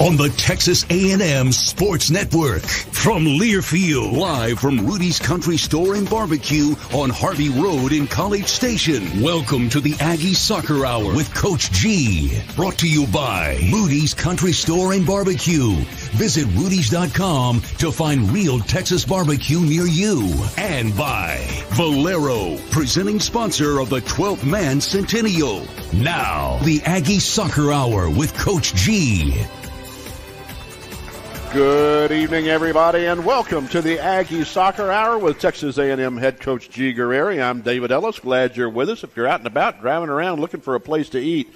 on the Texas A&M Sports Network. From Learfield, live from Rudy's Country Store and Barbecue on Harvey Road in College Station. Welcome to the Aggie Soccer Hour with Coach G. Brought to you by Rudy's Country Store and Barbecue. Visit Rudy's.com to find real Texas barbecue near you. And by Valero, presenting sponsor of the 12th Man Centennial. Now, the Aggie Soccer Hour with Coach G. Good evening, everybody, and welcome to the Aggie Soccer Hour with Texas A&M head coach G. Guerrieri. I'm David Ellis. Glad you're with us. If you're out and about, driving around, looking for a place to eat,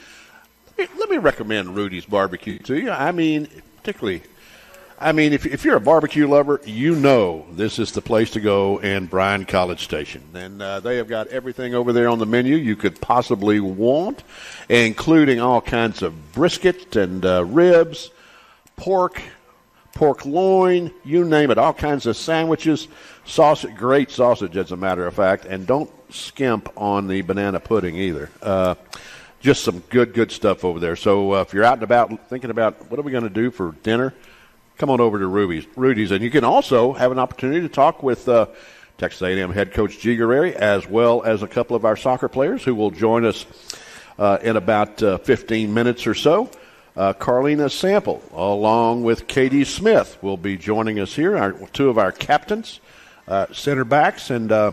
let me recommend Rudy's Barbecue to you. I mean, particularly, I mean, if, if you're a barbecue lover, you know this is the place to go in Bryan College Station. And uh, they have got everything over there on the menu you could possibly want, including all kinds of brisket and uh, ribs, pork, pork loin, you name it, all kinds of sandwiches, sausage, great sausage as a matter of fact, and don't skimp on the banana pudding either. Uh, just some good, good stuff over there. So uh, if you're out and about thinking about what are we going to do for dinner, come on over to Ruby's, Rudy's, and you can also have an opportunity to talk with uh, Texas A&M head coach G. Guerrieri, as well as a couple of our soccer players who will join us uh, in about uh, 15 minutes or so. Uh, Karlina Sample, along with Katie Smith, will be joining us here. Our, two of our captains, uh, center backs, and uh,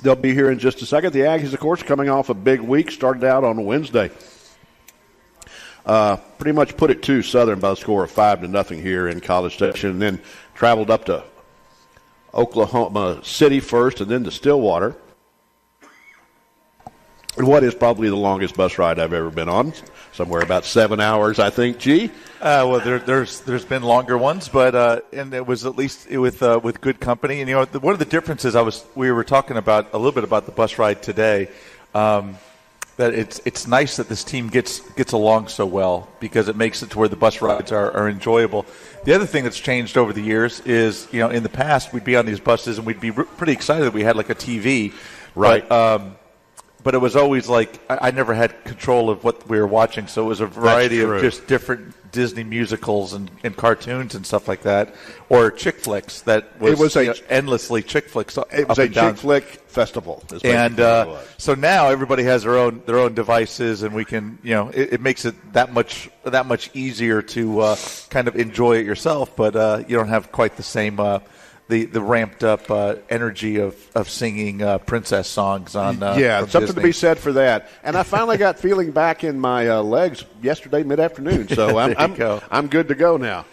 they'll be here in just a second. The Aggies, of course, coming off a big week, started out on Wednesday. Uh, pretty much put it to Southern by the score of five to nothing here in College Station, and then traveled up to Oklahoma City first, and then to Stillwater. What is probably the longest bus ride I've ever been on somewhere about seven hours, I think. Gee, Uh, well, there, there's there's been longer ones, but uh, and it was at least with uh, with good company. And you know, one of the differences I was we were talking about a little bit about the bus ride today. Um, that it's it's nice that this team gets gets along so well because it makes it to where the bus rides are, are enjoyable. The other thing that's changed over the years is you know in the past we'd be on these buses and we'd be pretty excited that we had like a TV, right? But, um, but it was always like I, I, never had control of what we were watching, so it was a variety of just different Disney musicals and, and, cartoons and stuff like that, or chick flicks that was, it was a, know, endlessly chick flicks. It was a chick flick festival, and uh, so now everybody has their own their own devices, and we can you know it, it makes it that much that much easier to uh, kind of enjoy it yourself, but uh, you don't have quite the same uh, the, the ramped up uh, energy of, of singing uh, princess songs on. Uh, yeah, something Disney. to be said for that. And I finally got feeling back in my uh, legs yesterday mid afternoon, so I'm I'm, I'm, good to go now.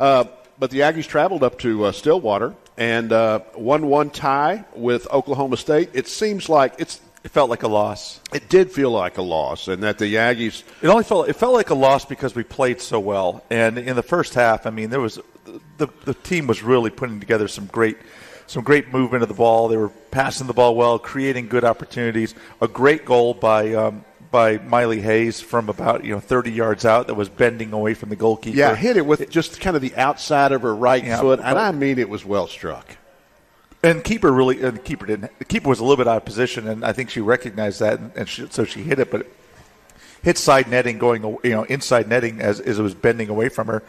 Uh, but the Aggies traveled up to uh, Stillwater and uh, one one tie with Oklahoma State. It seems like it's it felt like a loss. It did feel like a loss, and that the Aggies. It only felt it felt like a loss because we played so well, and in the first half, I mean, there was the the team was really putting together some great some great movement of the ball. They were passing the ball well, creating good opportunities. A great goal by um, by Maile Hayes from about you know 30 yards out that was bending away from the goalkeeper. Yeah, hit it with just kind of the outside of her right yeah, foot, and I mean it was well struck. And keeper really, and the keeper didn't. The keeper was a little bit out of position, and I think she recognized that, and, and she, so she hit it, but it hit side netting, going you know inside netting as, as it was bending away from her,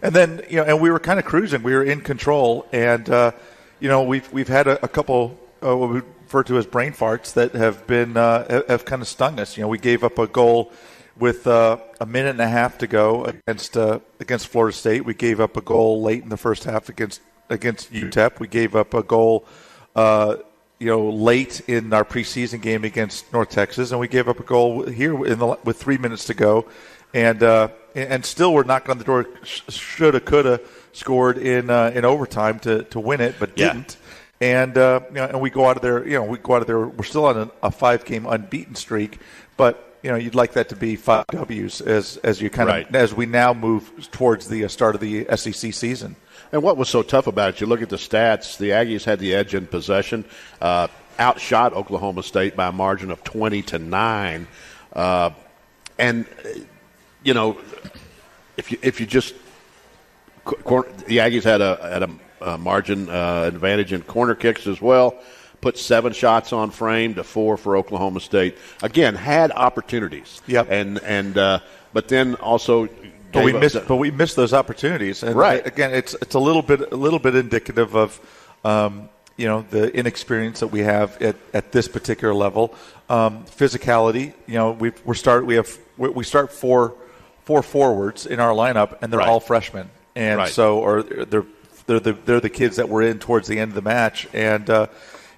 and then you know, and we were kind of cruising. We were in control, and uh, you know, we've we've had a, a couple uh, what we refer to as brain farts that have been uh, have kind of stung us. You know, we gave up a goal with uh, a minute and a half to go against uh, against Florida State. We gave up a goal late in the first half against against UTEP. We gave up a goal. Uh, you know, late in our preseason game against North Texas, and we gave up a goal here the, with three minutes to go, and uh, and still we're knocking on the door. Shoulda, coulda scored in uh, in overtime to, to win it, but didn't. And uh, you know, and we go out of there. You know, we go out of there. We're still on a, a five game unbeaten streak, but you know, you'd like that to be five W's as as you kind right. of as we now move towards the uh, start of the SEC season. And what was so tough about it? You look at the stats. The Aggies had the edge in possession, uh, outshot Oklahoma State by a margin of twenty to nine, uh, and you know, if you if you just the Aggies had a had a, a margin uh, advantage in corner kicks as well. Put seven shots on frame to four for Oklahoma State. Again, had opportunities. Yep. And and uh, but then also but we missed, but we missed those opportunities. And right. again, it's it's a little bit a little bit indicative of, um, you know, the inexperience that we have at, at this particular level. Um, physicality. You know, we we start we have we start four four forwards in our lineup, and they're right. all freshmen, and right. so or they're they're the they're the kids that were in towards the end of the match, and uh,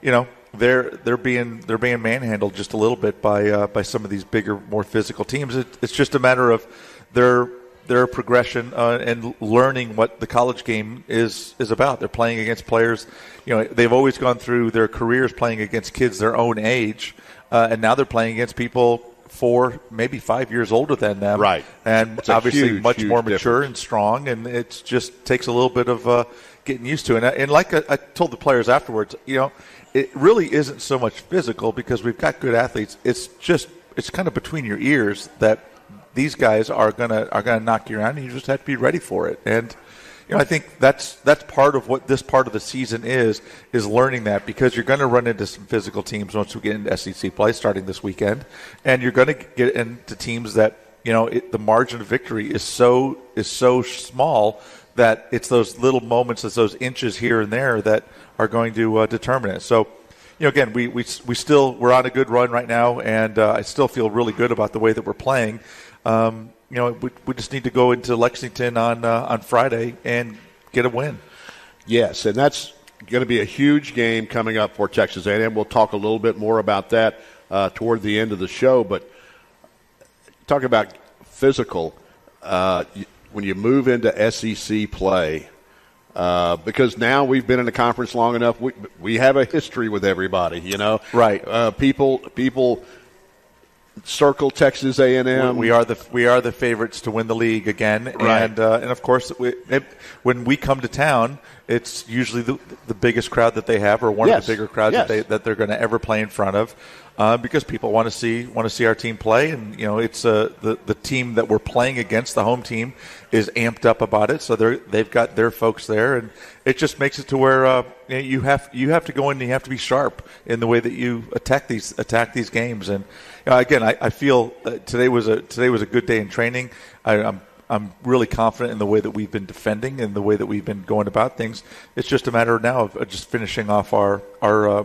you know they're they're being they're being manhandled just a little bit by uh, by some of these bigger, more physical teams. It, it's just a matter of their their progression uh, and learning what the college game is is about. They're playing against players, you know, they've always gone through their careers playing against kids their own age, uh, and now they're playing against people four, maybe five years older than them, right? And it's obviously huge, much huge more mature difference. and strong, and it just takes a little bit of uh, getting used to. And, and like I, I told the players afterwards, you know, it really isn't so much physical because we've got good athletes. It's just it's kind of between your ears that these guys are gonna are gonna knock you around, and you just have to be ready for it. And you know, I think that's that's part of what this part of the season is is learning that because you're going to run into some physical teams once we get into SEC play starting this weekend, and you're going to get into teams that you know it, the margin of victory is so is so small that it's those little moments, it's those inches here and there that are going to uh, determine it. So you know, again, we, we, we still, we're on a good run right now, and uh, I still feel really good about the way that we're playing um, you know, we, we just need to go into Lexington on uh, on Friday and get a win. Yes, and that's going to be a huge game coming up for Texas A&M. We'll talk a little bit more about that uh, toward the end of the show. But talking about physical, uh, when you move into SEC play, uh, because now we've been in the conference long enough, we we have a history with everybody. You know, right? Uh, people people circle Texas A&M. We are the we are the favorites to win the league again, right. and uh, and of course we, it, when we come to town, it's usually the, the biggest crowd that they have, or one yes. of the bigger crowds yes. that they that they're going to ever play in front of, uh, because people want to see want to see our team play, and you know it's uh, the the team that we're playing against, the home team, is amped up about it, so they're they've got their folks there, and it just makes it to where uh, you have you have to go in and you have to be sharp in the way that you attack these attack these games, and uh, again, I, I feel today was a today was a good day in training. I, I'm I'm really confident in the way that we've been defending and the way that we've been going about things. It's just a matter now of just finishing off our our uh,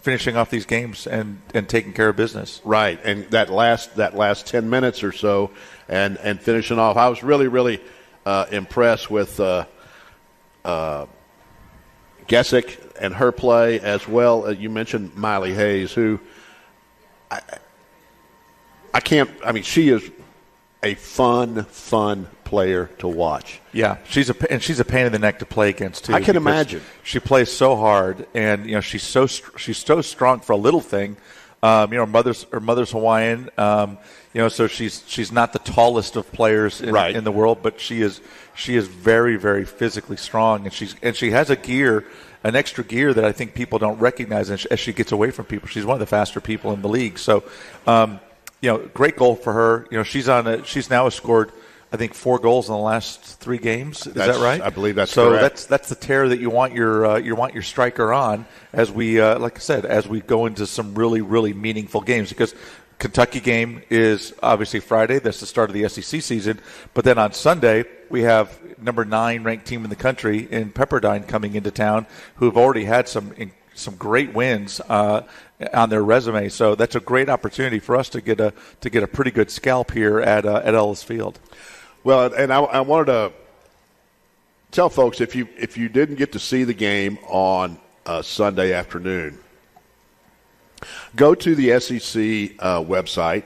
finishing off these games and, and taking care of business. Right, and that last that last ten minutes or so, and and finishing off. I was really really uh, impressed with uh, uh, Gesick and her play as well. Uh, you mentioned Maile Hayes, who I, I can't. I mean, she is a fun, fun player to watch. Yeah, she's a and she's a pain in the neck to play against too. I can imagine. She plays so hard, and you know she's so she's so strong for a little thing. Um, you know, her mother's her mother's Hawaiian. Um, you know, so she's she's not the tallest of players in, Right. in the world, but she is she is very very physically strong, and she's and she has a gear, an extra gear that I think people don't recognize as, she gets away from people. She's one of the faster people in the league. So, um, you know, great goal for her. You know, she's on a, she's now scored. I think four goals in the last three games. Is That's- that right? I believe that's right. so. correct. That's that's the tear that you want your uh, you want your striker on as we uh, like I said as we go into some really really meaningful games because Kentucky game is obviously Friday. That's the start of the SEC season. But then on Sunday we have number nine ranked team in the country in Pepperdine coming into town who have already had some. some great wins uh, on their resume, so that's a great opportunity for us to get a to get a pretty good scalp here at uh, at Ellis Field. Well, and I, I wanted to tell folks if you if you didn't get to see the game on uh, Sunday afternoon, go to the SEC uh, website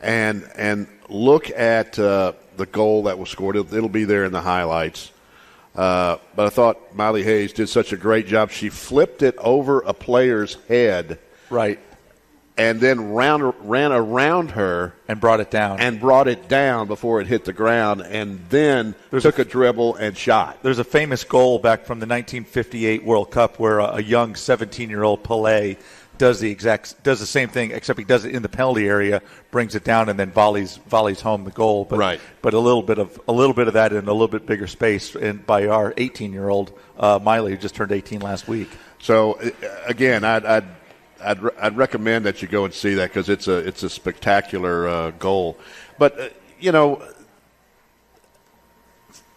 and and look at uh, the goal that was scored. It'll, it'll be there in the highlights. Uh, but I thought Maile Hayes did such a great job. She flipped it over a player's head Right, and then round, ran around her and brought it down. and brought it down before it hit the ground, and then took a, dribble and shot. There's a famous goal back from the 1958 World Cup where a, a young 17-year-old Pelé does the exact does the same thing, except he does it in the penalty area, brings it down, and then volleys volleys home the goal. But, Right. But a little bit of a little bit of that in a little bit bigger space, and by our 18-year-old uh, Maile, who just turned 18 last week. So uh, again, I'd I'd, I'd, re- I'd recommend that you go and see that because it's a it's a spectacular uh, goal. But uh, you know,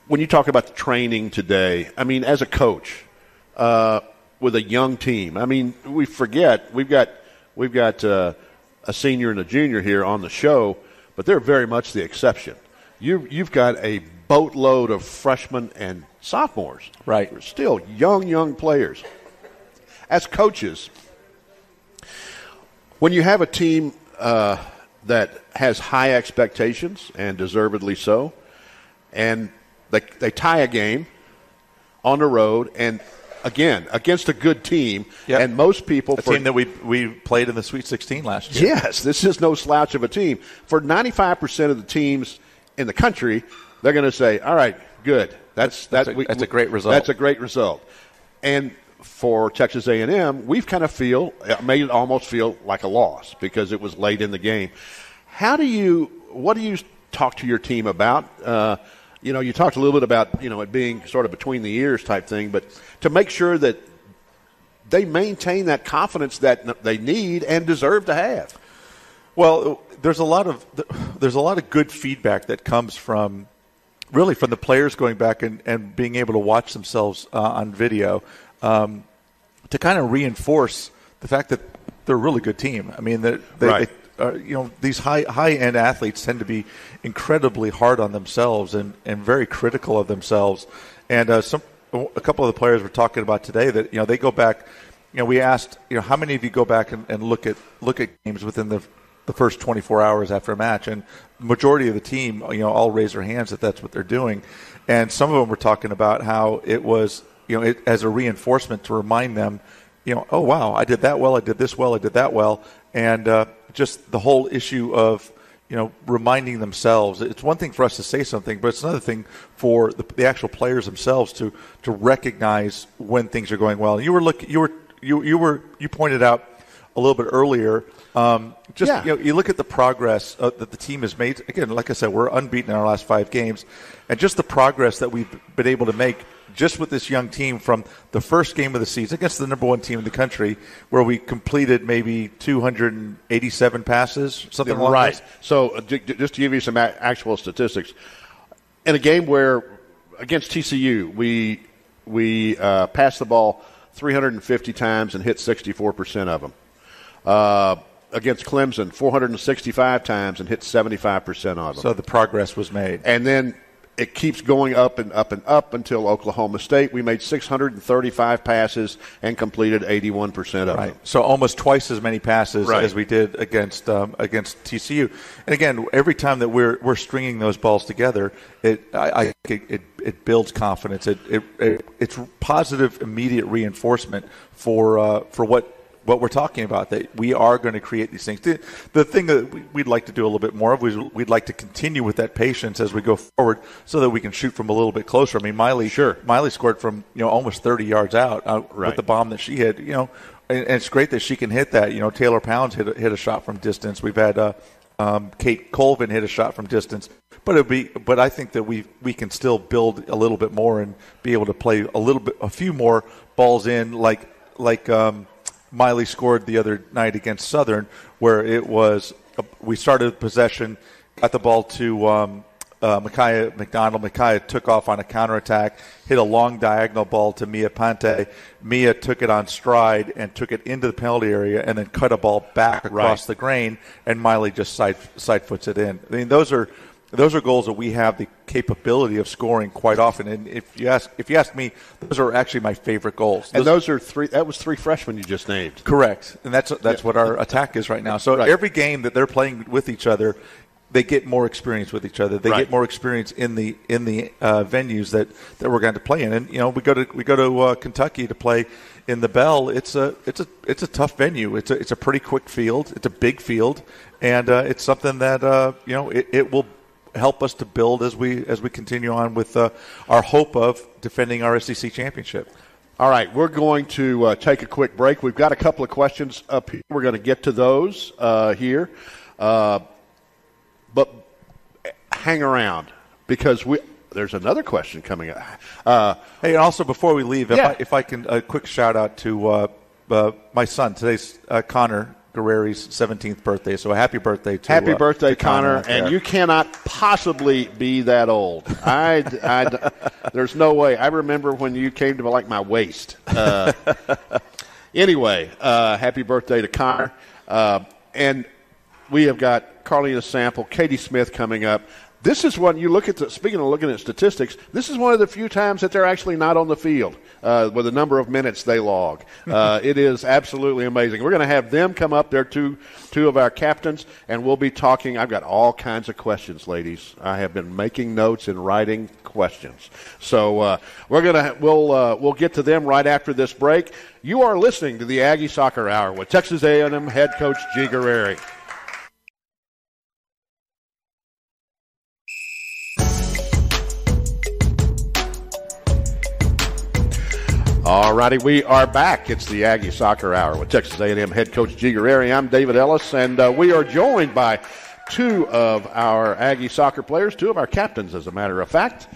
when you talk about the training today, I mean, as a coach uh, with a young team, I mean, we forget we've got we've got uh, a senior and a junior here on the show, but they're very much the exception. You you've got a boatload of freshmen and sophomores, Right. Still young young players. As coaches, when you have a team uh, that has high expectations and deservedly so, and they, they tie a game on the road, and again against a good team, Yep. and most people A for team that we we played in the Sweet 16 last year. Yes, this is no slouch of a team. For 95% of the teams in the country, they're going to say, "All right, good. That's That's that a- that's a great result." That's a great result." And for Texas A&M, we've kind of feel made it almost feel like a loss because it was late in the game. How do you what do you talk to your team about? Uh, you know, you talked a little bit about you know it being sort of between the ears type thing, but to make sure that they maintain that confidence that they need and deserve to have. Well, there's a lot of there's a lot of good feedback that comes from really from the players going back and, and being able to watch themselves uh, on video um, to kind of reinforce the fact that they're a really good team. I mean, they, they, Right. they uh, you know these high high end athletes tend to be incredibly hard on themselves and, and very critical of themselves. And uh, some a couple of the players were talking about today that you know they go back. You know, we asked you know how many of you go back and, and look at look at games within the the first 24 hours after a match, and majority of the team you know all raise their hands that that's what they're doing, and some of them were talking about how it was you know it, as a reinforcement to remind them you know, oh wow, I did that well, I did this well, I did that well, and uh, just the whole issue of you know reminding themselves. It's one thing for us to say something, but it's another thing for the, the actual players themselves to to recognize when things are going well. You were look, you were you you were you pointed out a little bit earlier. Um, just Yeah. you know, you look at the progress uh, that the team has made. Again, like I said, we're unbeaten in our last five games, and just the progress that we've been able to make just with this young team from the first game of the season against the number one team in the country, where we completed maybe 287 passes, something along right. So, uh, ju- ju- just to give you some a- actual statistics, in a game where against TCU we we uh, passed the ball 350 times and hit 64 percent of them. Uh, against Clemson, 465 times and hit 75 percent of them. So the progress was made. and then it keeps going up and up and up until Oklahoma State. We made 635 passes and completed 81% of Right. them. So almost twice as many passes Right. as we did against um, against TCU. And again, every time that we're we're stringing those balls together, it I, I it, it, it builds confidence. It, it, it it's positive immediate reinforcement for uh, for what what we're talking about that we are going to create these things. The, the thing that we- we'd like to do a little bit more of, we- we'd like to continue with that patience as we go forward, so that we can shoot from a little bit closer. I mean, Maile, Sure. Maile scored from you know almost 30 yards out uh, Right. with the bomb that she hit. You know, and, and it's great that she can hit that. You know, Taylor Pounds hit a, hit a shot from distance. We've had uh, um, Kate Colvin hit a shot from distance. But it be, but I think that we we can still build a little bit more and be able to play a little bit, a few more balls in, like like um, Maile scored the other night against Southern, where it was we started possession, got the ball to um, uh, Micaiah McDonald. Micaiah took off on a counterattack, hit a long diagonal ball to Mia Pante. Mia took it on stride and took it into the penalty area and then cut a ball back across Right. the grain, and Maile just side side foots it in. I mean, those are those are goals that we have the capability of scoring quite often. And if you ask if you ask me, those are actually my favorite goals. And those are three. That was three freshmen you just named. Correct, and that's that's what our attack is right now. So Right. every game that they're playing with each other, they get more experience with each other. They Right. get more experience in the in the uh, venues that, that we're going to play in. And you know, we go to we go to uh, Kentucky to play in the Bell. It's a it's a it's a tough venue. It's a it's a pretty quick field. It's a big field, and uh, it's something that uh, you know it, it will help us to build as we as we continue on with uh, our hope of defending our SEC championship. All right, we're going to uh, take a quick break. We've got a couple of questions up here. We're going to get to those uh, here, uh, but hang around because we there's another question coming up. Uh, Hey, and also before we leave, if, Yeah. I, if I can, a quick shout out to uh, uh, my son. Today's uh, Connor Guerrieri's 17th birthday, so a happy birthday to happy uh, birthday, to Connor! out And there. you cannot possibly be that old. I, I- there's no way. I remember when you came to like my waist. Uh, anyway, uh, happy birthday to Connor. Uh, and we have got Karlina Sample, Katie Smith coming up. This is one you look at. The, speaking of looking at statistics, this is one of the few times that they're actually not on the field uh, with the number of minutes they log. Uh, it is absolutely amazing. We're going to have them come up. They're two two of our captains, and we'll be talking. I've got all kinds of questions, ladies. I have been making notes and writing questions. So uh, we're gonna we'll uh, we'll get to them right after this break. You are listening to the Aggie Soccer Hour with Texas A&M head coach G. Guerrieri. All righty, we are back. It's the Aggie Soccer Hour with Texas A&M head coach G. Guerrieri. I'm David Ellis, and uh, we are joined by two of our Aggie soccer players, two of our captains, as a matter of fact,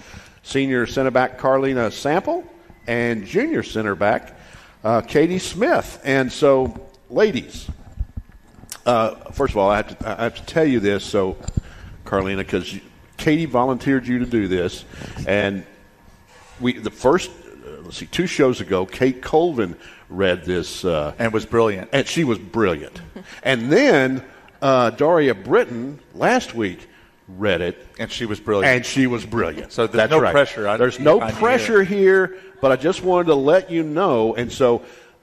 senior center back Karlina Sample and junior center back uh, Katie Smith. And so, ladies, uh, first of all, I have, to, I have to tell you this, so Karlina, because Katie volunteered you to do this, and we the first let's see two shows ago, Kate Colvin read this, uh, and was brilliant. and she was brilliant. and then uh, Daria Britton last week read it, And she was brilliant. and she was brilliant. So there's That's no right. pressure on- There's no on pressure here, but I just wanted to let you know. And so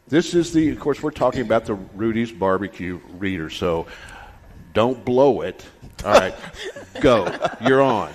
this is the, of course, we're talking about the Rudy's Barbecue reader. So don't blow it. All right, go. You're on.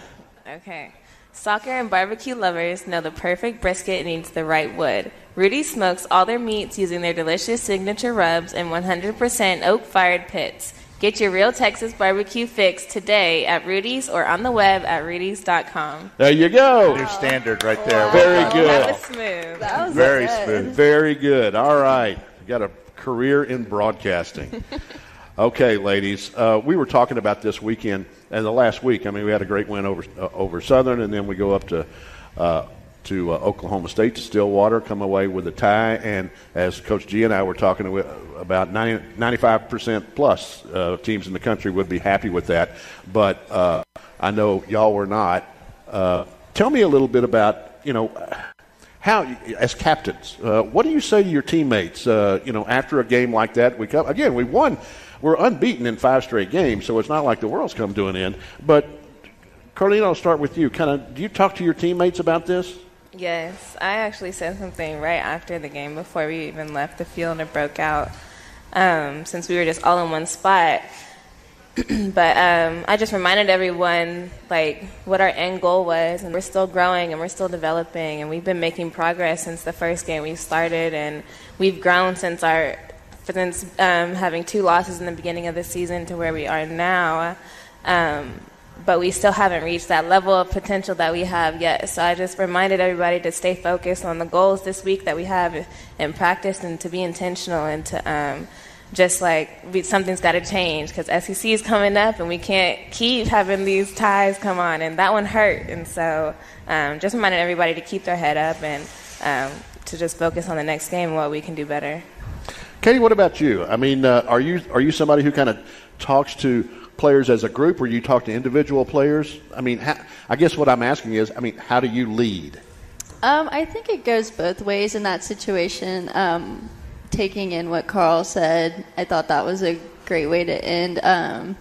Okay. Soccer and barbecue lovers know the perfect brisket needs the right wood. Rudy smokes all their meats using their delicious signature rubs and 100% oak fired pits. Get your real Texas barbecue fix today at Rudy's or on the web at rudys.com. There you go. New standard right there. Very good. That was smooth. That was Very good. smooth. Very good. All right. You got a career in broadcasting. okay, ladies. Uh, we were talking about this weekend and the last week. I mean, we had a great win over uh, over Southern, and then we go up to uh, to uh, Oklahoma State to Stillwater, come away with a tie. And as Coach G and I were talking about 95 percent plus uh, teams in the country would be happy with that, but uh, I know y'all were not. Uh, tell me a little bit about you know how, as captains, what do you say to your teammates? You know, after a game like that, we come again. We won. We're unbeaten in five straight games, so it's not like the world's come to an end. But Carlene, I'll start with you. Kind of, do you talk to your teammates about this? Yes, I actually said something right after the game before we even left the field and it broke out. Um, since we were just all in one spot, but um, I just reminded everyone like what our end goal was, and we're still growing and we're still developing, and we've been making progress since the first game we started, and we've grown since our since um, having two losses in the beginning of the season to where we are now. Um, but we still haven't reached that level of potential that we have yet. So I just reminded everybody to stay focused on the goals this week that we have in practice and to be intentional and to um, just like we, something's got to change because SEC is coming up and we can't keep having these ties come on and that one hurt. And so um, just reminded everybody to keep their head up and um, to just focus on the next game and what we can do better. Katie, what about you? I mean, uh, are you are you somebody who kind of talks to players as a group, or you talk to individual players? I mean, I guess what I'm asking is, I mean, how do you lead? Um, I think it goes both ways in that situation. Um, taking in what Carl said, I thought that was a great way to end um,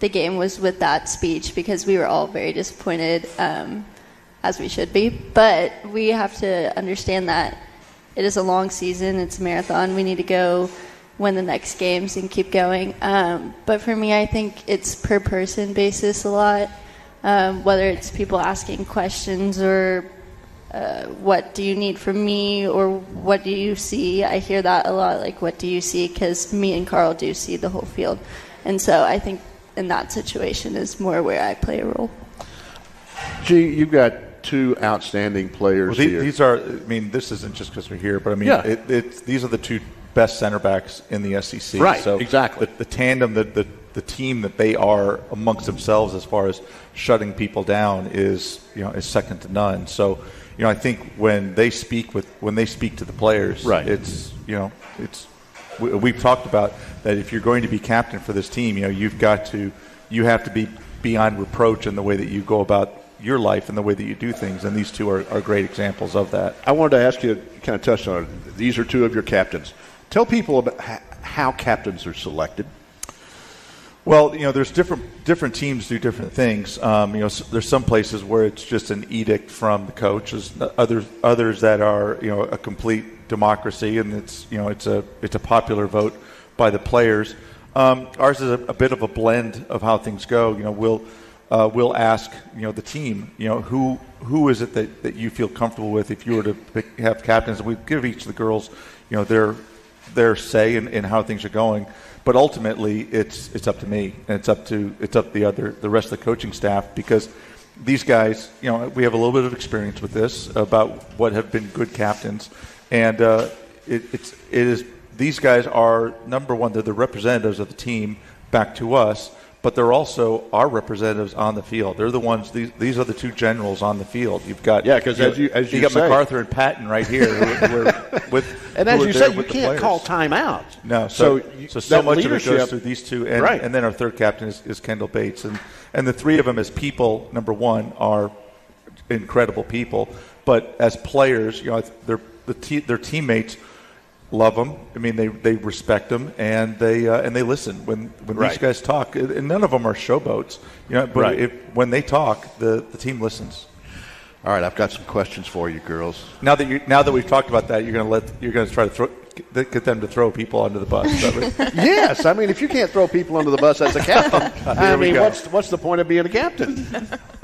the game was with that speech because we were all very disappointed, um, as we should be. But we have to understand that it is a long season, it's a marathon. We need to go win the next games and keep going. Um, but for me, I think it's per person basis a lot. Um, whether it's people asking questions or uh, what do you need from me or what do you see? I hear that a lot. Like, what do you see? Because me and Carl do see the whole field, and so I think in that situation is more where I play a role. Gee, you've got two outstanding players well, here. These are, I mean, this isn't just because we're here, but I mean, yeah. it, it, these are the two best center backs in the SEC. Right, so exactly. The, the tandem, the, the, the team that they are amongst themselves as far as shutting people down is, you know, is second to none. So, you know, I think when they speak with when they speak to the players, right. it's you know, it's we, have talked about that if you're going to be captain for this team, you know, you've got to you have to be beyond reproach in the way that you go about your life and the way that you do things, and these two are, are great examples of that. I wanted to ask you, kind of touch on it. These are two of your captains. Tell people about how captains are selected. Well, you know, there's different different teams do different things. Um, you know, there's some places where it's just an edict from the coach. There's others others that are you know a complete democracy, and it's you know it's a it's a popular vote by the players. Um, ours is a, a, bit of a blend of how things go. You know, we'll uh, we'll ask you know the team. You know, who who is it that, that you feel comfortable with if you were to pick, have captains? We give each of the girls you know their their say in, in how things are going. But ultimately, it's it's up to me, and it's up to it's up the other the rest of the coaching staff because these guys, you know, we have a little bit of experience with this about what have been good captains, and uh, it, it's it is these guys are number one. They're the representatives of the team back to us but they're also our representatives on the field. They're the ones. These, these are the two generals on the field. You've got yeah, because as you as you, you got say, MacArthur and Patton right here. who, who with, and as you say, you can't call timeout. No, so so, you, so, so much of it goes through these two, and, right. and then our third captain is, is Kendall Bates, and and the three of them as people, number one, are incredible people, but as players, you know, they're the te- their teammates love them. I mean, they, they respect them and they uh, and they listen when when right. these guys talk. And none of them are showboats, you know. But right. if, when they talk, the, the team listens. All right, I've got some questions for you, girls. Now that you now that we've talked about that, you're going to let you're going to try to throw, get them to throw people under the bus. yes, I mean if you can't throw people under the bus as a captain, I mean what's what's the point of being a captain?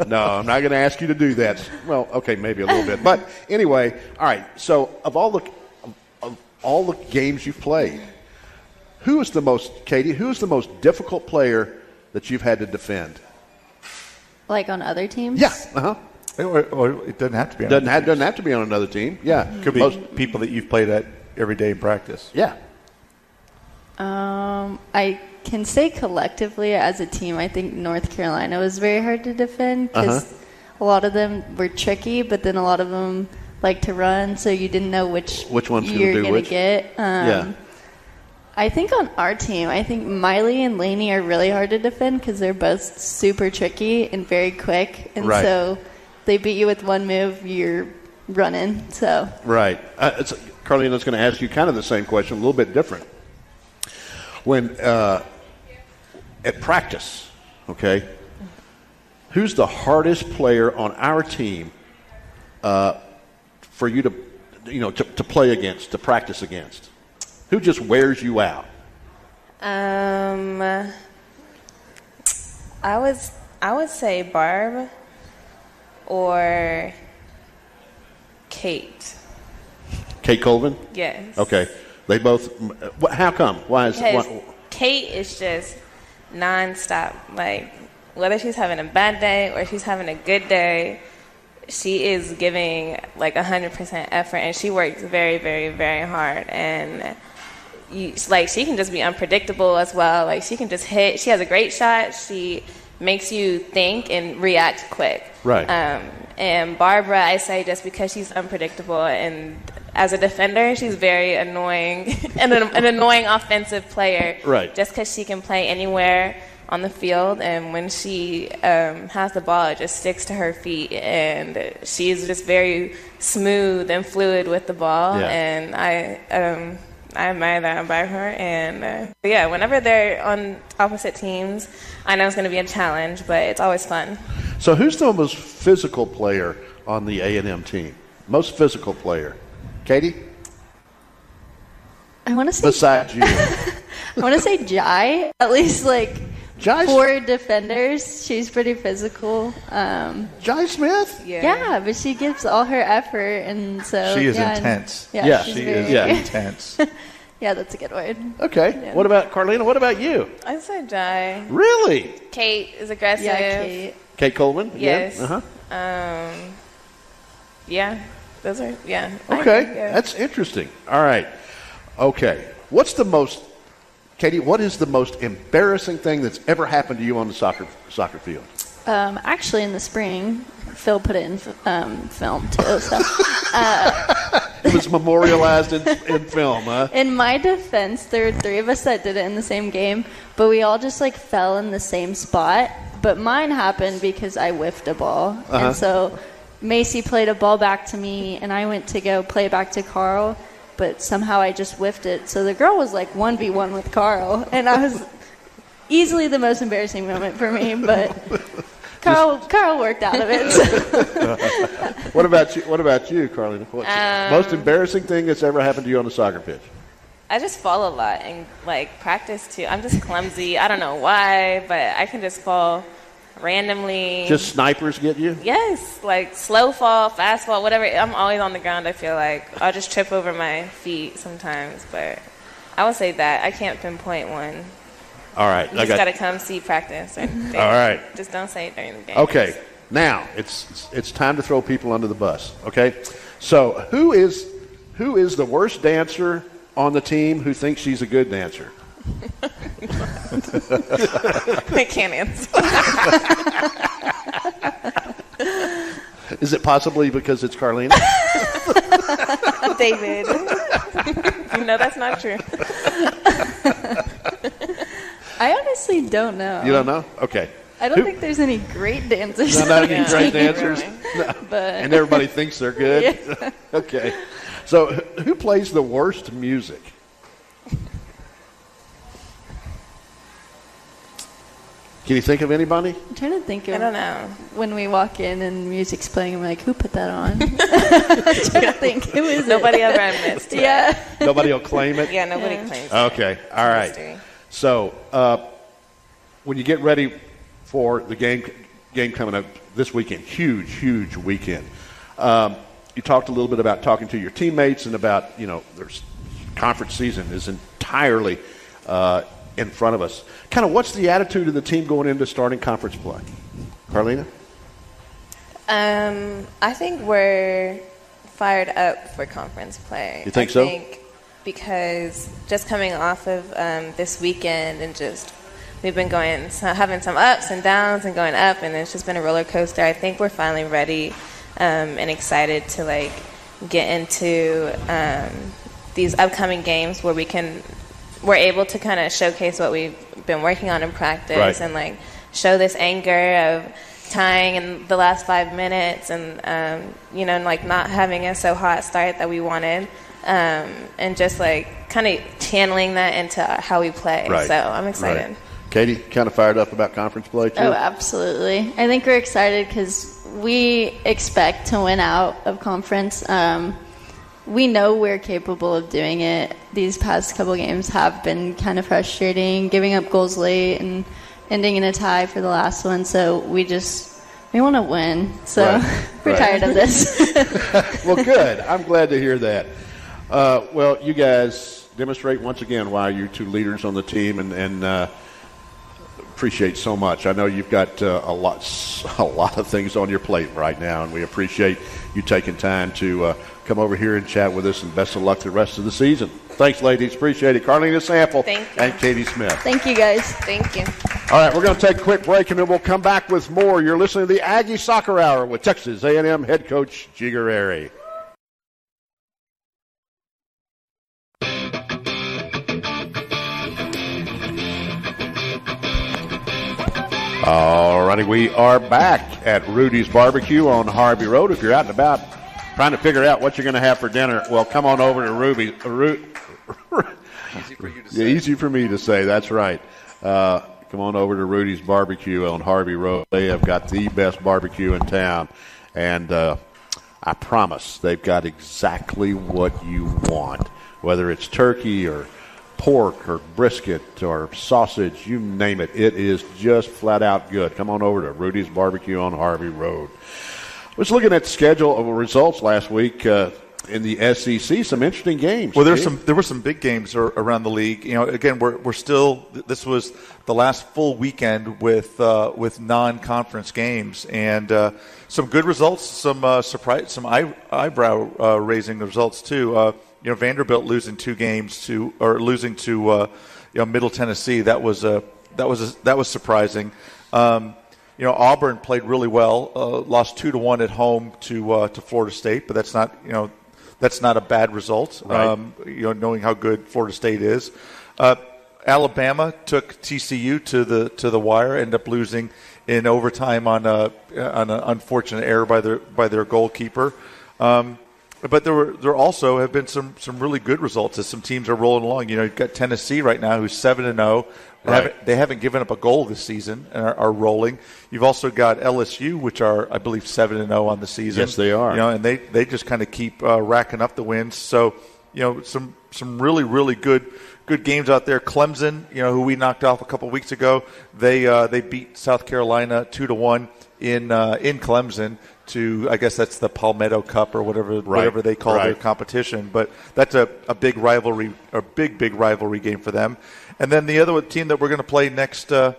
no, I'm not going to ask you to do that. Well, okay, maybe a little bit, but anyway, all right. So of all the all the games you've played, who is the most, Katie, who is the most difficult player that you've had to defend? Like on other teams? Yeah. Uh huh. Or, or, it doesn't have to be. On doesn't have, doesn't have to be on another team. Yeah. Could be Most, people that you've played at every day in practice. Yeah. Um, I can say collectively as a team, I think North Carolina was very hard to defend because uh-huh. a lot of them were tricky, but then a lot of them like to run, so you didn't know which which one's you're going to get. Um, yeah. I think on our team, I think Maile and Laney are really hard to defend because they're both super tricky and very quick, and right. so they beat you with one move, you're running. So right, uh, it's, Karlina's going to ask you kind of the same question, a little bit different. When uh, at practice, okay, who's the hardest player on our team uh, for you to, you know, to, to play against, to practice against? Who just wears you out? Um, I was I would say Barb or Kate. Kate Colvin? Yes. Okay. They both. How come? Why is Because why, Kate is just nonstop. Like whether she's having a bad day or she's having a good day, she is giving like hundred percent effort, and she works very, very, very hard. And you, like she can just be unpredictable as well. Like she can just hit. She has a great shot. She makes you think and react quick. Right. Um, and Barbara, I say just because she's unpredictable and as a defender, she's very annoying and an, an annoying offensive player. Right. Just because she can play anywhere on the field, and when she um, has the ball, it just sticks to her feet, and she's just very smooth and fluid with the ball. Yeah. And I. Um, I admire that about her, and uh, yeah, whenever they're on opposite teams, I know it's going to be a challenge, but it's always fun. so who's the most physical player on the A and M team? Most physical player, Katie. I want to say Besides you, I want to say Jai. At least like Jai, four defenders. She's pretty physical. Um, Jai Smith. yeah. but she gives all her effort, and so She is yeah, and- intense. Yeah, Yeah, she's She very, is Yeah. intense. yeah, that's a good word. Okay. What about Karlina? What about you? I say Jai. Really? Kate is aggressive. Yeah, Kate. Kate Coleman? Yes. Uh-huh. Um, yeah, those are yeah. I- Okay. yeah. That's interesting. All right. Okay. What's the most, Katie? What is the most embarrassing thing that's ever happened to you on the soccer soccer field? Um, actually, in the spring, Phil put it in f- um, film too. So, It was memorialized in, in film, huh? in my defense, there were three of us that did it in the same game, but we all just like fell in the same spot. But mine happened because I whiffed a ball, and so Macy played a ball back to me, and I went to go play back to Carl, but somehow I just whiffed it. So the girl was like one v one with Carl, and I was easily the most embarrassing moment for me, but. Carl, Carl worked out of it. so- What about you? What about you, Carly? What's the um, most embarrassing thing that's ever happened to you on the soccer pitch? I just fall a lot and like practice too. I'm just clumsy. I don't know why, but I can just fall randomly. Just snipers get you? yes, like slow fall, fast fall, whatever. I'm always on the ground. I feel like I'll just trip over my feet sometimes, but I would say that I can't pinpoint one. All right. You I just got. gotta come see practice. All right. Just don't say it during the game. Okay. Now it's- it's time to throw people under the bus. Okay. So who is who is the worst dancer on the team who thinks she's a good dancer? I can't answer. Is it possibly because it's Karlina? David. you know that's not true. I honestly don't know. You don't know? Okay. I don't Who- think there's any great dancers. Not, not any Yeah. great dancers, but and everybody thinks they're good. okay. So who- who plays the worst music? Can you think of anybody? I'm trying to think of I don't know. when we walk in and music's playing. I'm like, who put that on? I'm trying to think. Who is Nobody it? ever admits to it. Yeah. Nobody will claim it. Yeah, nobody claims. it. Okay. All right. Mystery. So uh, when you get ready for the game game coming up this weekend, huge, huge weekend. Um, you talked a little bit about talking to your teammates and about you know there's conference season is entirely uh, in front of us. Kind of what's the attitude of the team going into starting conference play? Karlina? Um, I think we're fired up for conference play. You think I so? Think because just coming off of um, this weekend and just we've been going so having some ups and downs and going up and it's just been a roller coaster. I think we're finally ready um, and excited to like get into um, these upcoming games where we can we're able to kind of showcase what we've been working on in practice Right. and like show this anger of tying in the last five minutes and um, you know and like not having a so hot start that we wanted um, and just like kind of channeling that into how we play Right. so i'm excited Right. Katie, kind of fired up about conference play too. Oh, absolutely. I think we're excited because we expect to win out of conference. Um, we know we're capable of doing it. These past couple games have been kind of frustrating, giving up goals late and ending in a tie for the last one. So we just we want to win. So Right, we're right. tired of this. well, good. I'm glad to hear that. Uh, well, you guys demonstrate once again why you're two leaders on the team, and, and uh, appreciate so much. I know you've got uh, a lot, a lot of things on your plate right now, and we appreciate you taking time to uh, come over here and chat with us. And best of luck the rest of the season. Thanks, ladies. Appreciate it. Karlina Sample Thank you. and Katie Smith. Thank you guys. Thank you. All right, we're going to take a quick break, and then we'll come back with more. You're listening to the Aggie Soccer Hour with Texas A&M head coach G. Guerrieri. All righty, we are back at Rudy's Barbecue on Harvey Road. If you're out and about trying to figure out what you're going to have for dinner, well, come on over to Ruby. Ru- Easy for you to yeah, easy for me to say. That's right. Uh, come on over to Rudy's Barbecue on Harvey Road. They have got the best barbecue in town, and uh, I promise they've got exactly what you want. Whether it's turkey or pork or brisket or sausage, you name it, it is just flat out good. Come on over to Rudy's Barbecue on Harvey Road. I was looking at the schedule of results last week uh, in the SEC. Some interesting games. Well, there's Steve. some there were some big games around the league. You know, again, we're we're still this was the last full weekend with uh, with non-conference games and uh, some good results, some uh, surprise, some eye, eyebrow uh, raising results too. Uh, you know, Vanderbilt losing two games to or losing to uh, you know Middle Tennessee. That was a that was a, that was surprising. Um, you know, Auburn played really well. Uh, lost two to one at home to uh, to Florida State, but that's not you know that's not a bad result. Right. Um, you know, knowing how good Florida State is. Uh, Alabama took TCU to the to the wire, ended up losing in overtime on a on an unfortunate error by their by their goalkeeper. Um, but there were there also have been some some really good results as some teams are rolling along. You know, you've got Tennessee right now who's seven and zero. They haven't- They haven't given up a goal this season and are, are rolling. You've also got LSU, which are I believe seven and zero on the season. Yes, they are. You know, and they they just kind of keep uh, racking up the wins. So you know, some some really really good good games out there. Clemson, you know, who we knocked off a couple weeks ago, they uh, they beat South Carolina two to one in uh, in Clemson. To I guess that's the Palmetto Cup or whatever whatever they call their competition. But that's a, a big rivalry, a big big rivalry game for them. And then the other team that we're going to play next. Uh,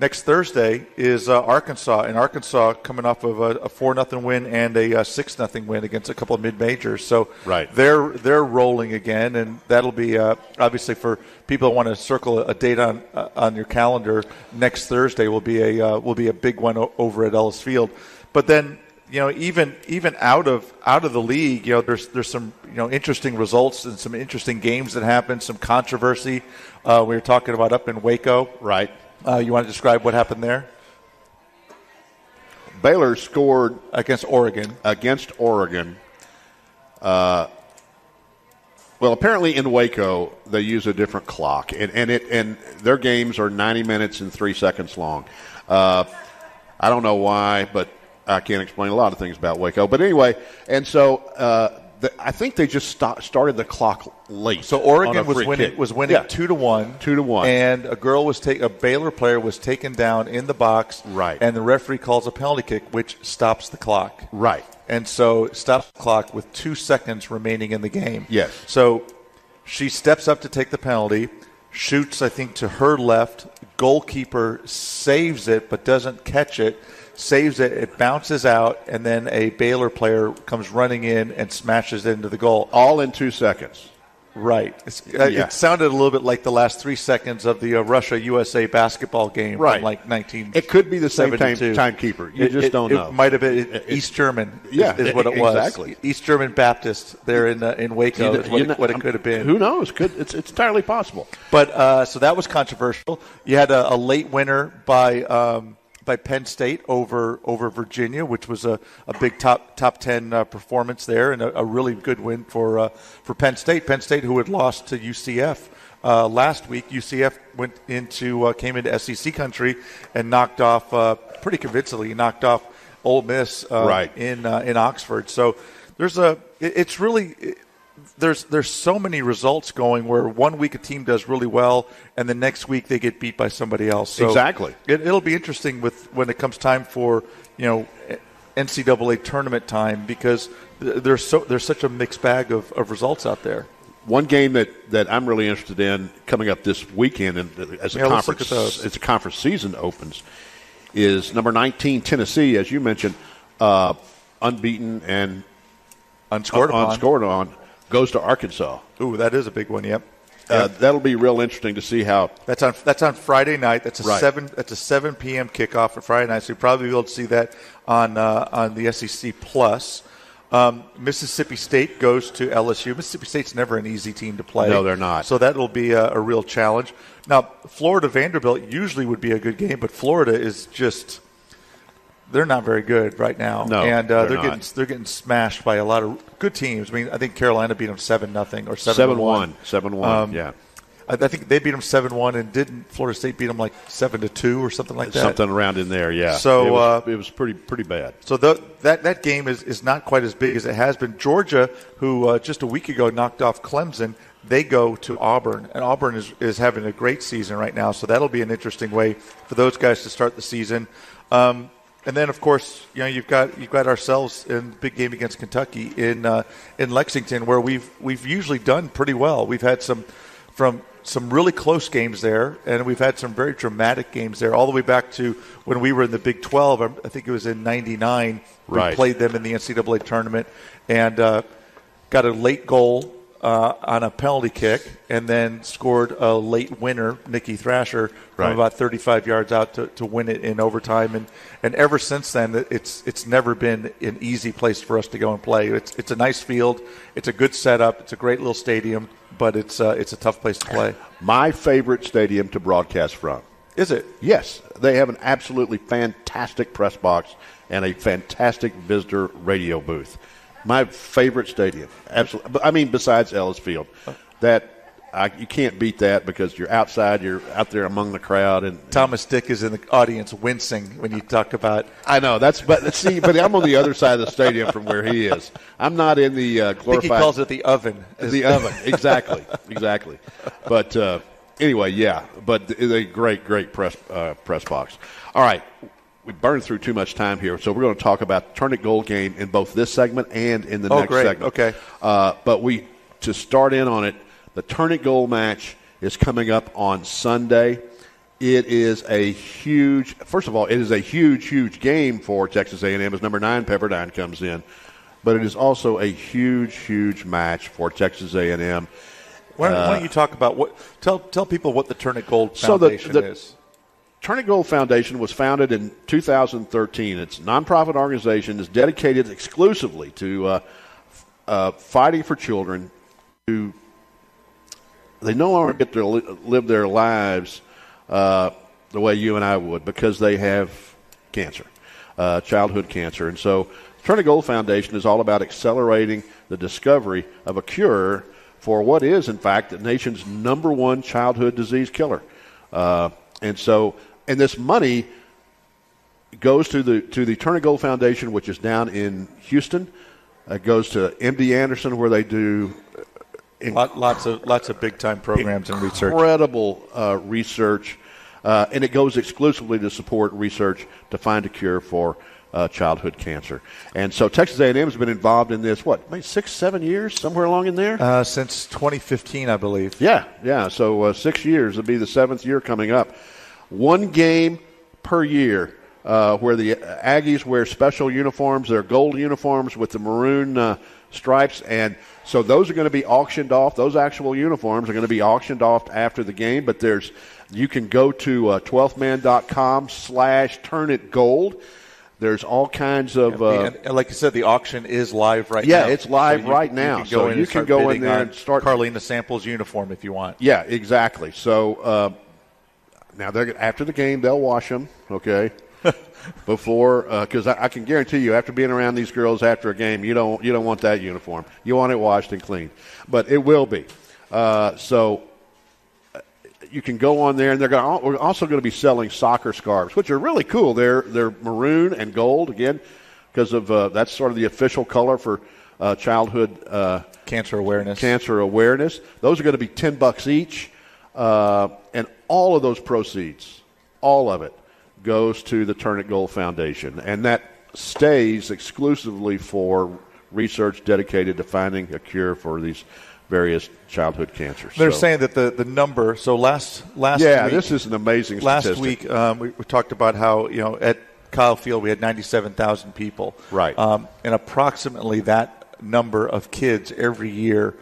next Thursday is uh, Arkansas, and Arkansas coming off of a, a four nothing win and a uh, six nothing win against a couple of mid majors. So Right. they're they're rolling again, and that'll be uh, obviously for people that want to circle a date on uh, on your calendar. Next Thursday will be a uh, will be a big one o- over at Ellis Field, but then. You know, even even out of out of the league, you know, there's there's some you know interesting results and some interesting games that happen, some controversy. Uh, we were talking about up in Waco, right. Uh, you want to describe what happened there Baylor scored against Oregon? against Oregon. Uh, well, apparently in Waco they use a different clock, and, and it and their games are 90 minutes and three seconds long. Uh, I don't know why, but I can't explain a lot of things about Waco. But anyway, and so uh, the, I think they just sto- started the clock late. So Oregon was winning kick. was winning Yeah. two to one, Two to one. and a girl was take a Baylor player was taken down in the box, Right. And the referee calls a penalty kick, which stops the clock, Right. And so stops the clock with two seconds remaining in the game. Yes. So she steps up to take the penalty, shoots, I think, to her left. Goalkeeper saves it, but doesn't catch it. Saves it. It bounces out, and then a Baylor player comes running in and smashes it into the goal. All in two seconds. Right. It's, uh, Yeah. It sounded a little bit like the last three seconds of the uh, Russia USA basketball game Right. from like 19. It could be the same time, timekeeper. You It- just it- don't know. It might have been It- it- East German. Yeah, is, what it was. exactly. East German Baptist there in uh, in Waco is what, it, know, what it could have been. Who knows? Could it's it's entirely possible. But uh, so that was controversial. You had a, a late winner by um, by Penn State over over Virginia, which was a, a big top top ten uh, performance there, and a, a really good win for uh, for Penn State. Penn State, who had lost to UCF Uh, last week, UCF went into uh, came into SEC country and knocked off uh, pretty convincingly. Knocked off Ole Miss uh, Right. in uh, in Oxford. So there's a it- it's really it- there's there's so many results going where one week a team does really well and the next week they get beat by somebody else. So Exactly. It, it'll be interesting with when it comes time for you know NCAA tournament time because there's so there's such a mixed bag of, of results out there. One game that, that I'm really interested in coming up this weekend, and as a Yeah, conference, as a conference season opens, is number 19 Tennessee, as you mentioned, uh, unbeaten and Unscored upon. unscored on, goes to Arkansas. Ooh, that is a big one. Yep. Uh, that'll be real interesting to see how. That's on that's on Friday night. That's a Right. seven that's a seven p.m. kickoff for Friday night. So you'll probably be able to see that on uh, on the SEC Plus. Um, Mississippi State goes to LSU. Mississippi State's never an easy team to play. No, they're not. So that'll be a, a real challenge. Now, Florida Vanderbilt usually would be a good game, but Florida is just they're not very good right now. No, and uh, they're they're, getting they're getting smashed by a lot of good teams. I mean, I think Carolina beat them seven nothing or seven Seven one. one, seven one, Um, yeah, I, I think they beat them seven one, and didn't Florida State beat them like seven to two or something like that? something around in there, yeah. So, it was, uh, it was pretty pretty bad. So the, that that game is, is not quite as big as it has been. Georgia, who uh, just a week ago knocked off Clemson, they go to Auburn, and Auburn is, is having a great season right now. So that'll be an interesting way for those guys to start the season. Um, and then, of course, you know you've got you've got ourselves in the big game against Kentucky in uh, in Lexington, where we've we've usually done pretty well. We've had some from some really close games there, and we've had some very dramatic games there, all the way back to when we were in the Big 12. I I think it was in '99. Right. We played them in the NCAA tournament and uh, got a late goal uh, on a penalty kick, and then scored a late winner, Nikki Thrasher, from Right. about 35 yards out to, to win it in overtime. And, and ever since then, it's it's never been an easy place for us to go and play. It's it's a nice field, it's a good setup, it's a great little stadium, but it's uh, it's a tough place to play. My favorite stadium to broadcast from. Is it? Yes, they have an absolutely fantastic press box and a fantastic visitor radio booth. My favorite stadium, absolutely. But I mean, besides Ellis Field, that I, you can't beat that because you're outside, you're out there among the crowd, and Thomas Dick is in the audience wincing when you talk about I know that's but see, but I'm on the other side of the stadium from where he is. I'm not in the uh, I think glorified. he calls it the oven. the oven. Exactly, exactly. But uh, anyway, yeah. But a great, great press uh, press box. All right, we burned through too much time here, so we're going to talk about the Turn It Gold game in both this segment and in the Oh, next great. segment. Okay. Uh, but we to start in on it, the Turn It Gold match is coming up on Sunday. It is a huge. First of all, it is a huge, huge game for Texas A&M as number nine Pepperdine comes in, but it is also a huge, huge match for Texas A&M. Why don't, why don't you talk about what? Tell tell people what the Turn It Gold So the- Foundation the- is. Turn It Gold Foundation was founded in 2013. It's a nonprofit organization. is dedicated exclusively to uh, uh, fighting for children who they no longer get to li- live their lives uh, the way you and I would because they have cancer, uh, childhood cancer. And so, Turn It Gold Foundation is all about accelerating the discovery of a cure for what is, in fact, the nation's number one childhood disease killer. Uh, and so, and this money goes to the to the Turn It Gold Foundation, which is down in Houston. It goes to MD Anderson, where they do Lot, lots of lots of big time programs and research. incredible uh, research, uh, and it goes exclusively to support research to find a cure for uh, childhood cancer. And so Texas A&M has been involved in this what, maybe six, seven years, somewhere along in there. Uh, since 2015, I believe. Yeah, yeah. So uh, six years. It'll be the seventh year coming up. One game per year uh, where the Aggies wear special uniforms. They're gold uniforms with the maroon uh, stripes. And so those are going to be auctioned off. Those actual uniforms are going to be auctioned off after the game. But there's you can go to uh, 12thman.com slash turn it gold. There's all kinds of. Uh, and, like you said, the auction is live right Yeah, now. Yeah, it's live you- right you now. can So go in you and can start go in there and start- Karlina Samples uniform if you want. Yeah, exactly. So uh, now they're after the game they'll wash them, okay? Before, because I, I can guarantee you, after being around these girls after a game, you don't you don't want that uniform. You want it washed and clean, but it will be. Uh, so you can go on there, and they're going. We're also going to be selling soccer scarves, which are really cool. They're they're maroon and gold again, because of uh, that's sort of the official color for uh, childhood uh, cancer awareness. Cancer awareness. Those are going to be ten bucks each, uh, and all of those proceeds, all of it, goes to the Turn It Gold Foundation, and that stays exclusively for research dedicated to finding a cure for these various childhood cancers. They're so, saying that the, the number. So last last yeah, week, this is an amazing. Last statistic. week um, we, we, talked about how you know at Kyle Field we had ninety seven thousand people. Right. Um, and approximately that number of kids every year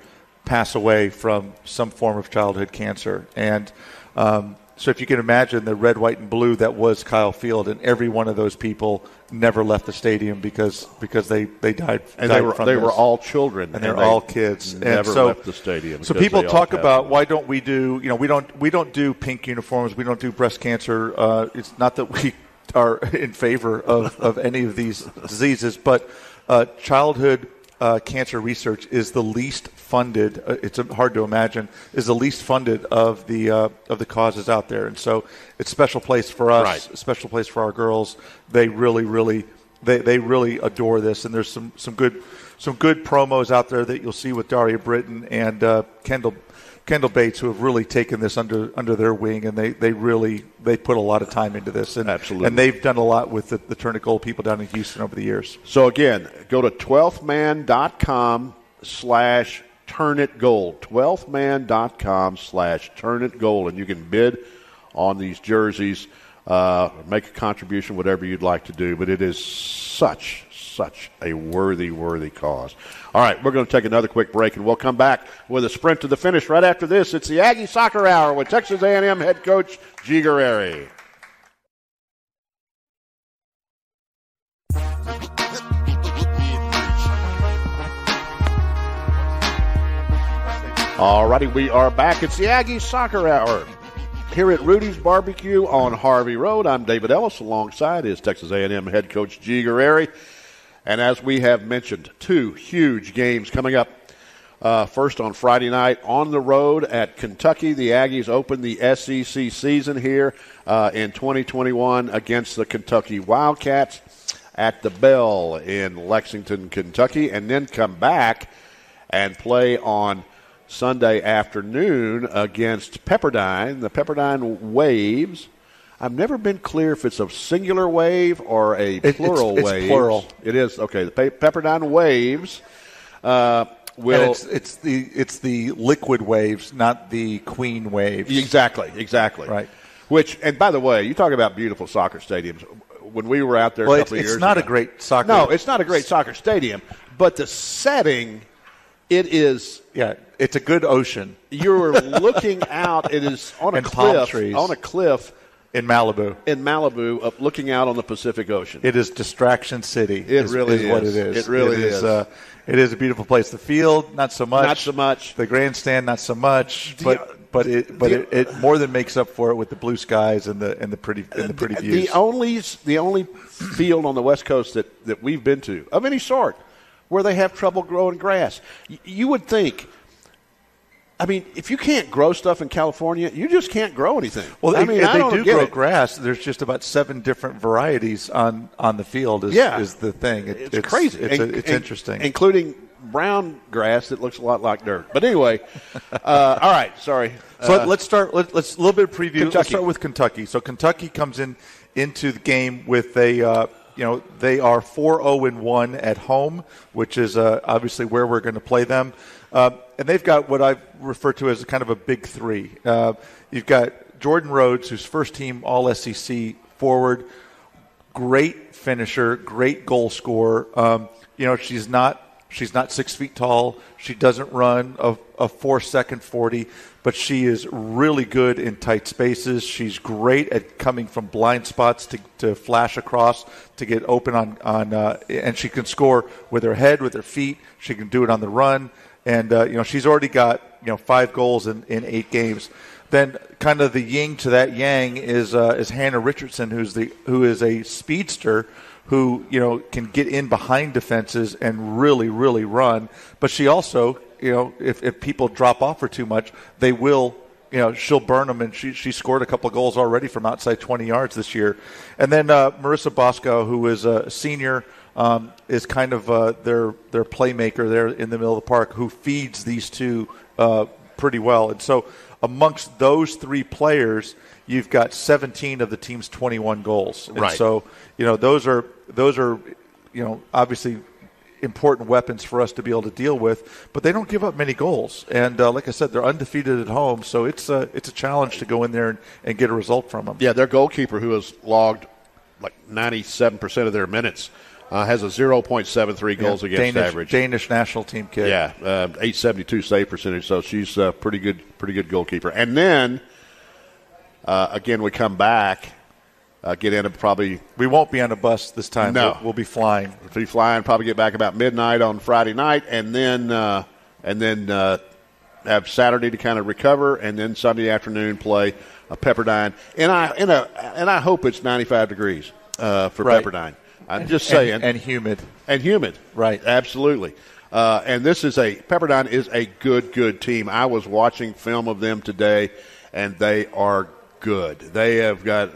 pass away from some form of childhood cancer. And um, so if you can imagine the red, white, and blue that was Kyle Field, and every one of those people never left the stadium because because they, they died. And died they were from they this. were all children, and they're all kids. Never and so, left the stadium. So people talk about them. why don't we do you know we don't we don't do pink uniforms. We don't do breast cancer. Uh, it's not that we are in favor of, of any of these diseases, but uh, childhood uh, cancer research is the least funded. Uh, it's hard to imagine is the least funded of the uh, of the causes out there, and so it's a special place for us, Right. a special place for our girls. They really, really, they, they really adore this, and there's some some good some good promos out there that you'll see with Daria Britton and uh, Kendall. Kendall Bates, who have really taken this under under their wing, and they, they really they put a lot of time into this, and Absolutely. and they've done a lot with the, the Turn It Gold people down in Houston over the years. So again, go to twelfthman.com slash turn it gold. Twelfthman.com slash turn it gold, and you can bid on these jerseys, uh, make a contribution, whatever you'd like to do. But it is such such a worthy, worthy cause. All right, we're going to take another quick break, and we'll come back with a sprint to the finish right after this. It's the Aggie Soccer Hour with Texas A&M head coach G. All righty, we are back. It's the Aggie Soccer Hour here at Rudy's Barbecue on Harvey Road. I'm David Ellis. Alongside is Texas A&M head coach G. Guerrieri. And as we have mentioned, two huge games coming up. Uh, first on Friday night on the road at Kentucky. The Aggies open the SEC season here uh, in 2021 against the Kentucky Wildcats at the Bell in Lexington, Kentucky, and then come back and play on Sunday afternoon against Pepperdine, the Pepperdine Waves. I've never been clear if it's a singular wave or a it's- plural it's wave. plural. It is okay. The Pe- Pepperdine Waves uh, will it's, it's the it's the liquid waves, not the queen waves. exactly exactly Right. Which and by the way, you talk about beautiful soccer stadiums. When we were out there Well, a it's, couple it's years not ago- a great soccer. No, it's not a great soccer stadium, but the setting, it is. Yeah, it's a good ocean You're looking out. It is on a And palm cliff. trees. On a cliff in Malibu. in Malibu, up looking out on the Pacific Ocean. It is distraction city. It is, really is what is. it is. It really is. Uh, it is a beautiful place. The field, not so much. Not so much. The grandstand, not so much. The- but but it but the- it, it more than makes up for it with the blue skies and the and the pretty and the pretty views. The only the only field on the West Coast that, that we've been to of any sort where they have trouble growing grass. Y- You would think. I mean, if you can't grow stuff in California, you just can't grow anything. well, I mean, I they do grow it. grass. There's just about seven different varieties on, on the field. Is, Yeah. is the thing. It- It's, crazy. It's, In- a, it's in- interesting. including brown grass that looks a lot like dirt. But anyway, uh, all right. Sorry. So Uh, let's start. Let, let's a little bit of preview. Let's start with Kentucky. So Kentucky comes in into the game with a. Uh, you know they are four zero and one at home, which is uh, obviously where we're going to play them, uh, and they've got what I refer to as kind of a big three. Uh, you've got Jordan Rhodes, who's first team All SEC forward, great finisher, great goal scorer. Um, you know, she's not she's not six feet tall. She doesn't run a, a four second forty, but she is really good in tight spaces. She's great at coming from blind spots to, to flash across to get open on on, uh, and she can score with her head, with her feet. She can do it on the run, and uh, you know she's already got you know five goals in, in eight games. Then, kind of the yin to that yang is uh, is Hannah Richardson, who's the who is a speedster who you know can get in behind defenses and really really run. But she also you know if, if people drop off her too much, they will you know she'll burn them, and she she scored a couple goals already from outside 20 yards this year. And then uh, Marissa Bosco, who is a senior, um, is kind of uh, their their playmaker there in the middle of the park, who feeds these two uh, pretty well. And so amongst those three players, you've got 17 of the team's 21 goals. And Right. so you know those are those are you know obviously important weapons for us to be able to deal with, but they don't give up many goals. And uh, like I said, they're undefeated at home, so it's a it's a challenge to go in there and, and get a result from them. Yeah, their goalkeeper, who has logged like 97% of their minutes, uh, has a 0.73 goals Yeah, against Danish, average. Danish national team kid. Yeah, uh, 872 save percentage, so she's a pretty good, pretty good goalkeeper. And then, uh, again, we come back, uh, get in and probably We won't be on a bus this time. No. We'll, we'll be flying. be flying, probably get back about midnight on Friday night, and then uh, and then uh, have Saturday to kind of recover, and then Sunday afternoon play a Pepperdine. And I and a and I hope it's 95 degrees uh, for Right. Pepperdine. I'm just saying, And, and humid. and humid. Right. Absolutely. Uh, and this is a Pepperdine is a good, good team. I was watching film of them today, and they are good. They have got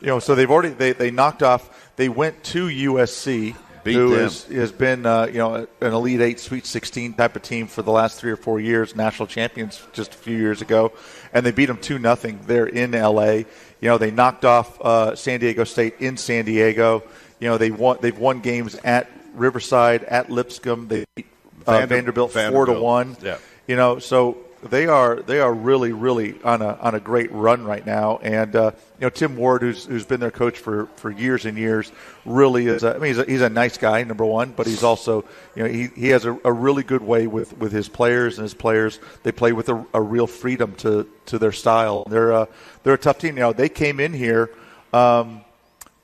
You know, so they've already they, they knocked off. They went to USC, Beat who has been uh, you know an Elite Eight, Sweet 16 type of team for the last three or four years. National champions just a few years ago, and they beat them two nothing. They're in LA. You know, they knocked off uh, San Diego State in San Diego. You know, they won. They've won games at Riverside, at Lipscomb. They beat uh, Vander- Vanderbilt, four to one. Yeah. You know, so they are they are really really on a on a great run right now. And uh, you know, Tim Ward, who's who's been their coach for, for years and years, really is. A, I mean, he's a, he's a nice guy, number one, but he's also you know he, he has a, a really good way with, with his players and his players. They play with a, a real freedom to, to their style. They're a, they're a tough team. You know, they came in here. Um,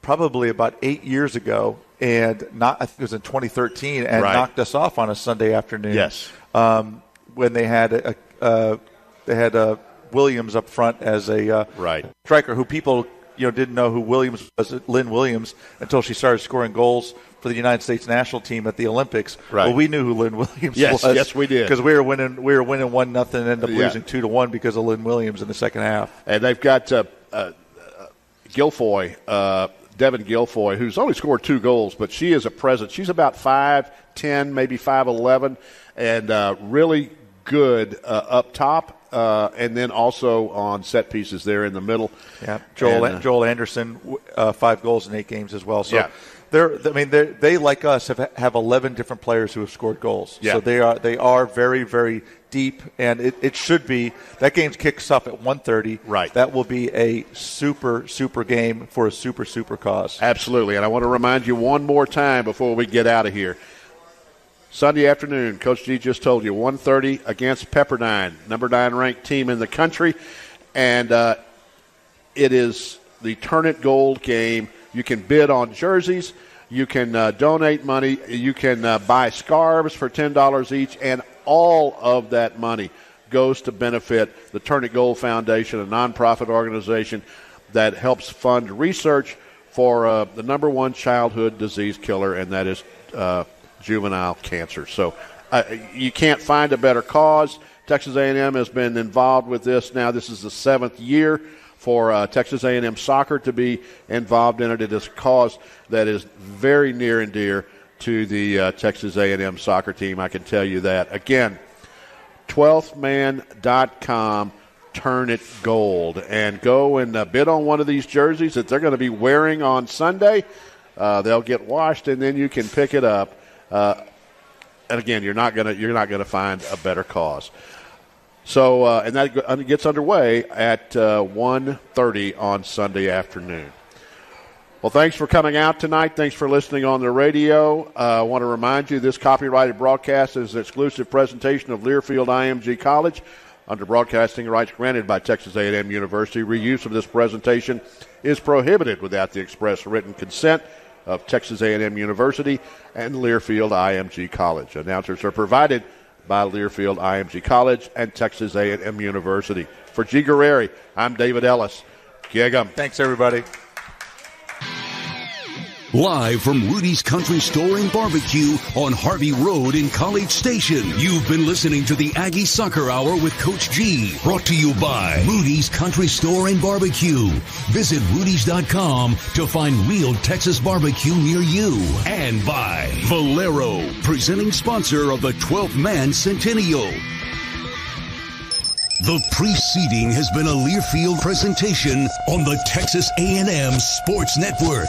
probably about eight years ago, and not I think it was in 2013, and Right. knocked us off on a Sunday afternoon. Yes. um, when they had a, a uh, they had uh, Williams up front as a uh, Right. striker who people you know didn't know who Williams was, Lynn Williams, until she started scoring goals for the United States national team at the Olympics. Right. Well, we knew who Lynn Williams Yes, was. yes, we did. because we were winning. We were winning one nothing, and ended up Yeah. losing two to one because of Lynn Williams in the second half. and they've got uh, uh, uh, Guilfoy, uh, Devin Guilfoy, who's only scored two goals, but she is a presence. She's about five ten, maybe five eleven, and uh, really good uh, up top, uh, and then also on set pieces there in the middle. Yeah, Joel And, uh, Joelle Anderson, uh, five goals in eight games as well. So Yeah. They're, I mean, they're, they like us have have eleven different players who have scored goals. Yeah. So they are they are very very deep, and it, it should be that game kicks off at 1.30. Right. That will be a super super game for a super super cause. Absolutely. And I want to remind you one more time before we get out of here. Sunday afternoon, Coach G just told you, 1.30 against Pepperdine, number nine ranked team in the country. And uh, it is the Turn It Gold game. You can bid on jerseys. You can uh, donate money. You can uh, buy scarves for $10 each. And all of that money goes to benefit the Turn It Gold Foundation, a nonprofit organization that helps fund research for uh, the number one childhood disease killer, and that is uh, juvenile cancer. So uh, you can't find a better cause. Texas A&M has been involved with this now. This is the seventh year for uh, Texas A&M soccer to be involved in it. It is a cause that is very near and dear to the uh, Texas A&M soccer team. I can tell you that. Again, 12thman.com turn it gold and go and uh, bid on one of these jerseys that they're going to be wearing on sunday uh, they'll get washed and then you can pick it up uh, and again you're not going to you're not going to find a better cause so uh, and that gets underway at uh, 1.30 on sunday afternoon well, thanks for coming out tonight. Thanks for listening on the radio. Uh, I want to remind you this copyrighted broadcast is an exclusive presentation of Learfield IMG College under broadcasting rights granted by Texas A&M University. Reuse of this presentation is prohibited without the express written consent of Texas A&M University and Learfield IMG College. Announcers are provided by Learfield IMG College and Texas A&M University. For G. Guerrieri, I'm David Ellis. Gig 'em. Thanks everybody. Live from Rudy's Country Store and Barbecue on Harvey Road in College Station. You've been listening to the Aggie Soccer Hour with Coach G. Brought to you by Rudy's Country Store and Barbecue. Visit Rudy's.com to find real Texas barbecue near you. And by Valero, presenting sponsor of the 12th Man Centennial. The preceding has been a Learfield presentation on the Texas A&M Sports Network.